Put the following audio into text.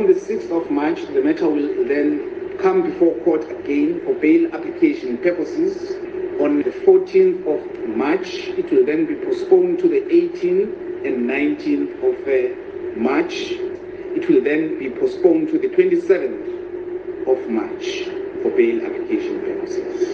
on the 6th of March, the matter will then come before court again for bail application purposes. On the 14th of March, it will then be postponed to the 18th and 19th of uh, March. It will then be postponed to the 27th of March for bail application purposes.